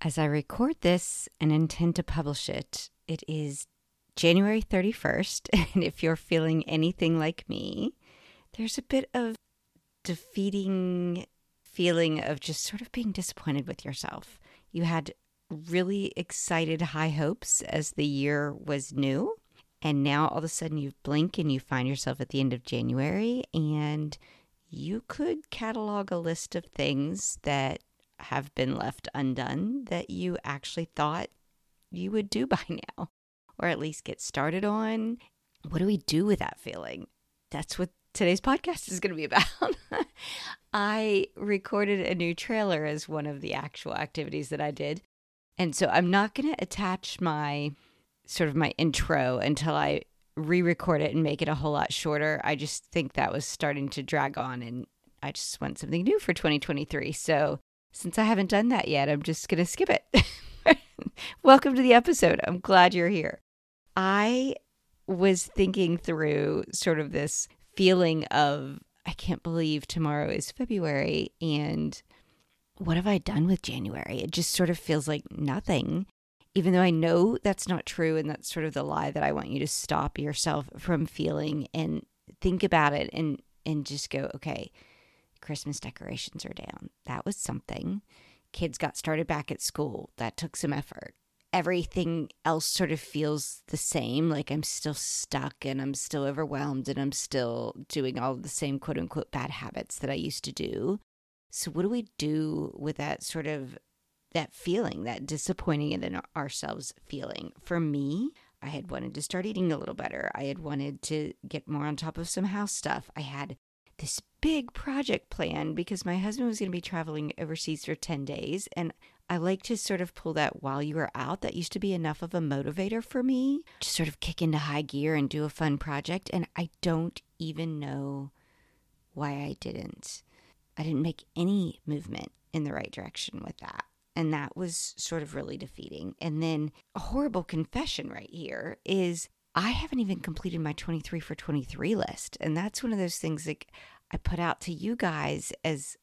As I record this and intend to publish it, it is January 31st. And if you're feeling anything like me, there's a bit of defeating feeling of just sort of being disappointed with yourself. You had really excited high hopes as the year was new. And now all of a sudden you blink and you find yourself at the end of January and you could catalog a list of things that have been left undone that you actually thought you would do by now, or at least get started on. What do we do with that feeling? That's what today's podcast is going to be about. I recorded a new trailer as one of the actual activities that I did. And so I'm not going to attach my sort of my intro until I re record it and make it a whole lot shorter. I just think that was starting to drag on and I just want something new for 2023. So since I haven't done that yet, I'm just going to skip it. Welcome to the episode. I'm glad you're here. I was thinking through sort of this feeling of, I can't believe tomorrow is February and what have I done with January? It just sort of feels like nothing, even though I know that's not true. And that's sort of the lie that I want you to stop yourself from feeling and think about it and, and just go, okay, Christmas decorations are down. That was something. Kids got started back at school. That took some effort. Everything else sort of feels the same. Like I'm still stuck and I'm still overwhelmed and I'm still doing all the same quote unquote bad habits that I used to do. So, what do we do with that sort of that feeling, that disappointing in ourselves feeling? For me, I had wanted to start eating a little better. I had wanted to get more on top of some house stuff. I had this big project plan because my husband was going to be traveling overseas for 10 days. And I like to sort of pull that while you are out. That used to be enough of a motivator for me to sort of kick into high gear and do a fun project. And I don't even know why I didn't. I didn't make any movement in the right direction with that. And that was sort of really defeating. And then a horrible confession right here is I haven't even completed my 23 for 23 list. And that's one of those things that I put out to you guys as,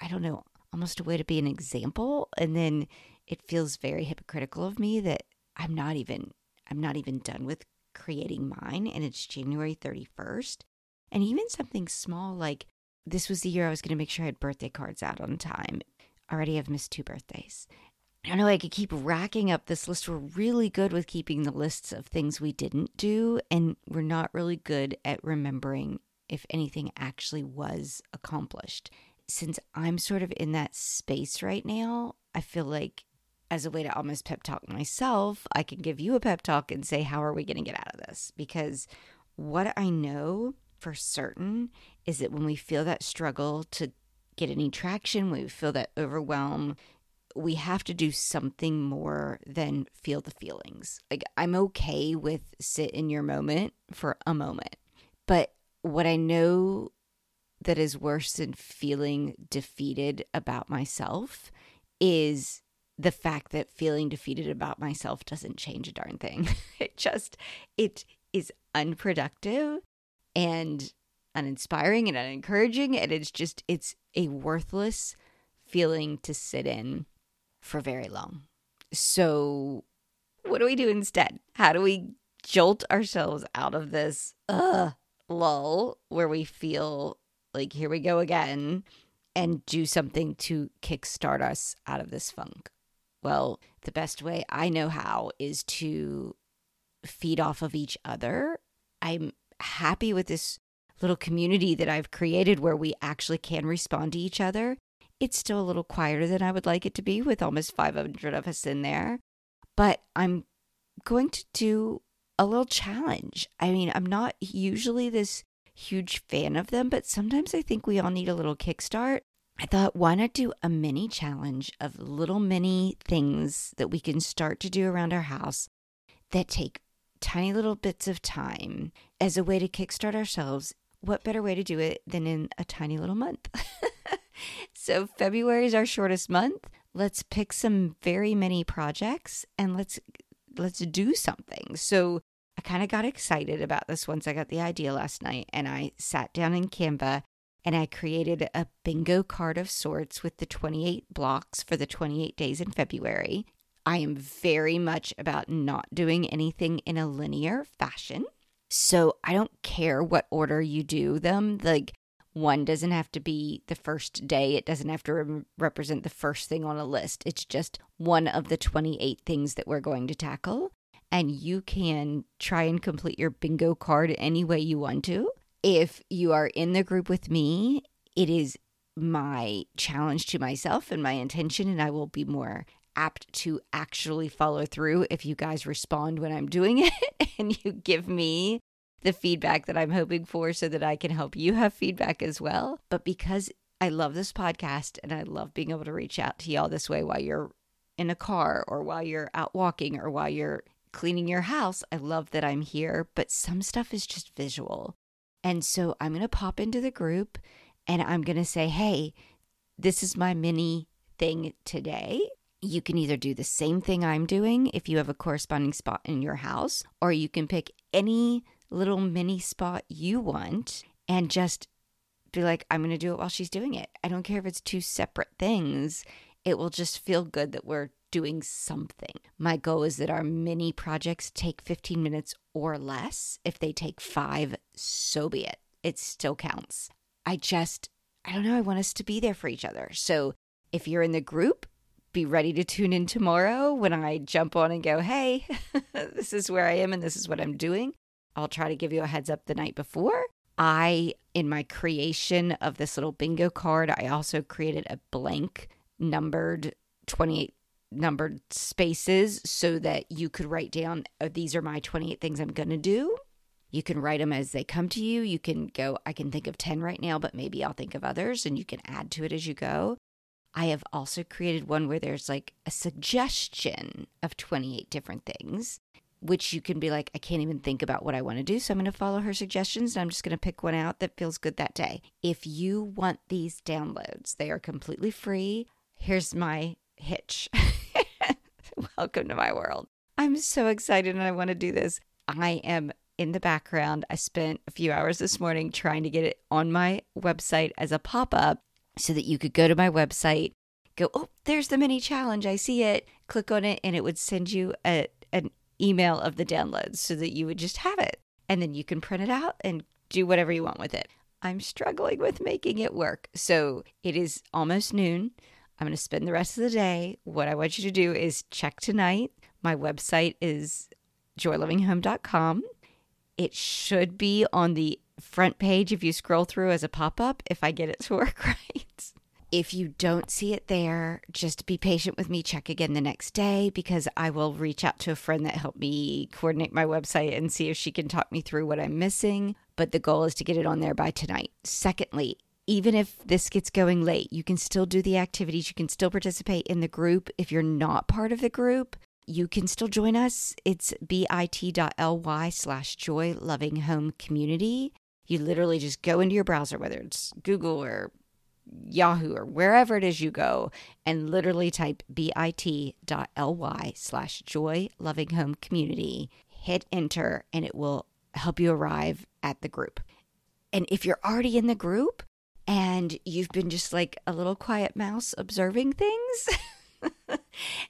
I don't know, almost a way to be an example. And then it feels very hypocritical of me that I'm not even, I'm not even done with creating mine. And it's January 31st. And even something small like this was the year I was going to make sure I had birthday cards out on time. Already have missed two birthdays. I don't know, I could keep racking up this list. We're really good with keeping the lists of things we didn't do, and we're not really good at remembering if anything actually was accomplished. Since I'm sort of in that space right now, I feel like as a way to almost pep talk myself, I can give you a pep talk and say, How are we going to get out of this? Because what I know for certain is that when we feel that struggle to get any traction, when we feel that overwhelm, we have to do something more than feel the feelings. Like, I'm okay with sit in your moment for a moment. But what I know that is worse than feeling defeated about myself is the fact that feeling defeated about myself doesn't change a darn thing. it just, it is unproductive and uninspiring and unencouraging. And it's just, it's a worthless feeling to sit in for very long. So, what do we do instead? How do we jolt ourselves out of this uh, lull where we feel like, here we go again, and do something to kickstart us out of this funk? Well, the best way I know how is to feed off of each other. I'm happy with this little community that I've created where we actually can respond to each other it's still a little quieter than I would like it to be with almost 500 of us in there. But I'm going to do a little challenge. I mean, I'm not usually this huge fan of them, but sometimes I think we all need a little kickstart. I thought, why not do a mini challenge of little mini things that we can start to do around our house that take tiny little bits of time as a way to kickstart ourselves? What better way to do it than in a tiny little month? so February is our shortest month. Let's pick some very many projects and let's let's do something. So I kind of got excited about this once I got the idea last night and I sat down in Canva and I created a bingo card of sorts with the 28 blocks for the 28 days in February. I am very much about not doing anything in a linear fashion. So I don't care what order you do them. Like, one doesn't have to be the first day, it doesn't have to re- represent the first thing on a list. It's just one of the 28 things that we're going to tackle. And you can try and complete your bingo card any way you want to. If you are in the group with me, it is my challenge to myself and my intention, and I will be more apt to actually follow through if you guys respond when I'm doing it and you give me the feedback that I'm hoping for so that I can help you have feedback as well. But because I love this podcast and I love being able to reach out to y'all this way while you're in a car or while you're out walking or while you're cleaning your house, I love that I'm here. But some stuff is just visual. And so I'm going to pop into the group and I'm going to say, hey, this is my mini thing today. You can either do the same thing I'm doing if you have a corresponding spot in your house, or you can pick any little mini spot you want and just be like, I'm going to do it while she's doing it. I don't care if it's two separate things. It will just feel good that we're doing something. My goal is that our mini projects take 15 minutes or less. If they take five, so be it. It still counts. I just, I don't know, I want us to be there for each other. So if you're in the group, be ready to tune in tomorrow when I jump on and go, hey, this is where I am and this is what I'm doing. I'll try to give you a heads up the night before. I, in my creation of this little bingo card, I also created a blank numbered 28 numbered spaces so that you could write down, oh, these are my 28 things I'm going to do. You can write them as they come to you. You can go, I can think of 10 right now, but maybe I'll think of others and you can add to it as you go. I have also created one where there's like a suggestion of 28 different things which you can be like, I can't even think about what I want to do. So I'm going to follow her suggestions and I'm just going to pick one out that feels good that day. If you want these downloads, they are completely free. Here's my hitch. Welcome to my world. I'm so excited and I want to do this. I am in the background. I spent a few hours this morning trying to get it on my website as a pop up so that you could go to my website, go, oh, there's the mini challenge. I see it. Click on it and it would send you a, an email of the downloads so that you would just have it. And then you can print it out and do whatever you want with it. I'm struggling with making it work. So it is almost noon. I'm going to spend the rest of the day. What I want you to do is check tonight. My website is joylovinghome.com. It should be on the front page if you scroll through as a pop up if I get it to work right. If you don't see it there, just be patient with me. Check again the next day because I will reach out to a friend that helped me coordinate my website and see if she can talk me through what I'm missing. But the goal is to get it on there by tonight. Secondly, even if this gets going late, you can still do the activities. You can still participate in the group. If you're not part of the group, you can still join us. It's bit.ly slash joy loving home community. You literally just go into your browser, whether it's Google or Yahoo or wherever it is you go and literally type bit.ly slash joy loving home community. Hit enter and it will help you arrive at the group. And if you're already in the group and you've been just like a little quiet mouse observing things,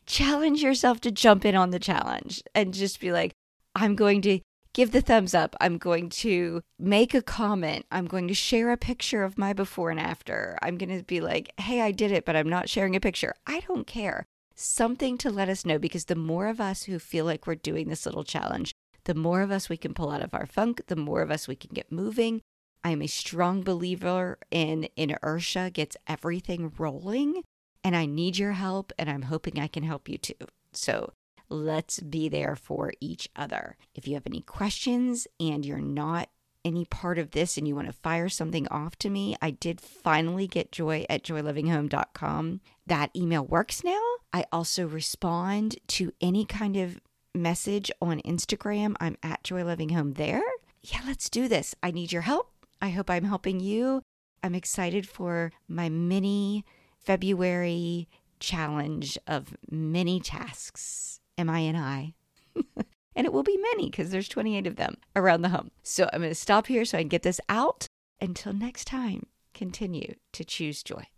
challenge yourself to jump in on the challenge and just be like, I'm going to give the thumbs up. I'm going to make a comment. I'm going to share a picture of my before and after. I'm going to be like, hey, I did it, but I'm not sharing a picture. I don't care. Something to let us know because the more of us who feel like we're doing this little challenge, the more of us we can pull out of our funk, the more of us we can get moving. I am a strong believer in inertia gets everything rolling, and I need your help, and I'm hoping I can help you too. So Let's be there for each other. If you have any questions and you're not any part of this and you want to fire something off to me, I did finally get joy at joylovinghome.com. That email works now. I also respond to any kind of message on Instagram. I'm at joylovinghome there. Yeah, let's do this. I need your help. I hope I'm helping you. I'm excited for my mini February challenge of mini tasks. M I N I. And it will be many because there's 28 of them around the home. So I'm going to stop here so I can get this out. Until next time, continue to choose joy.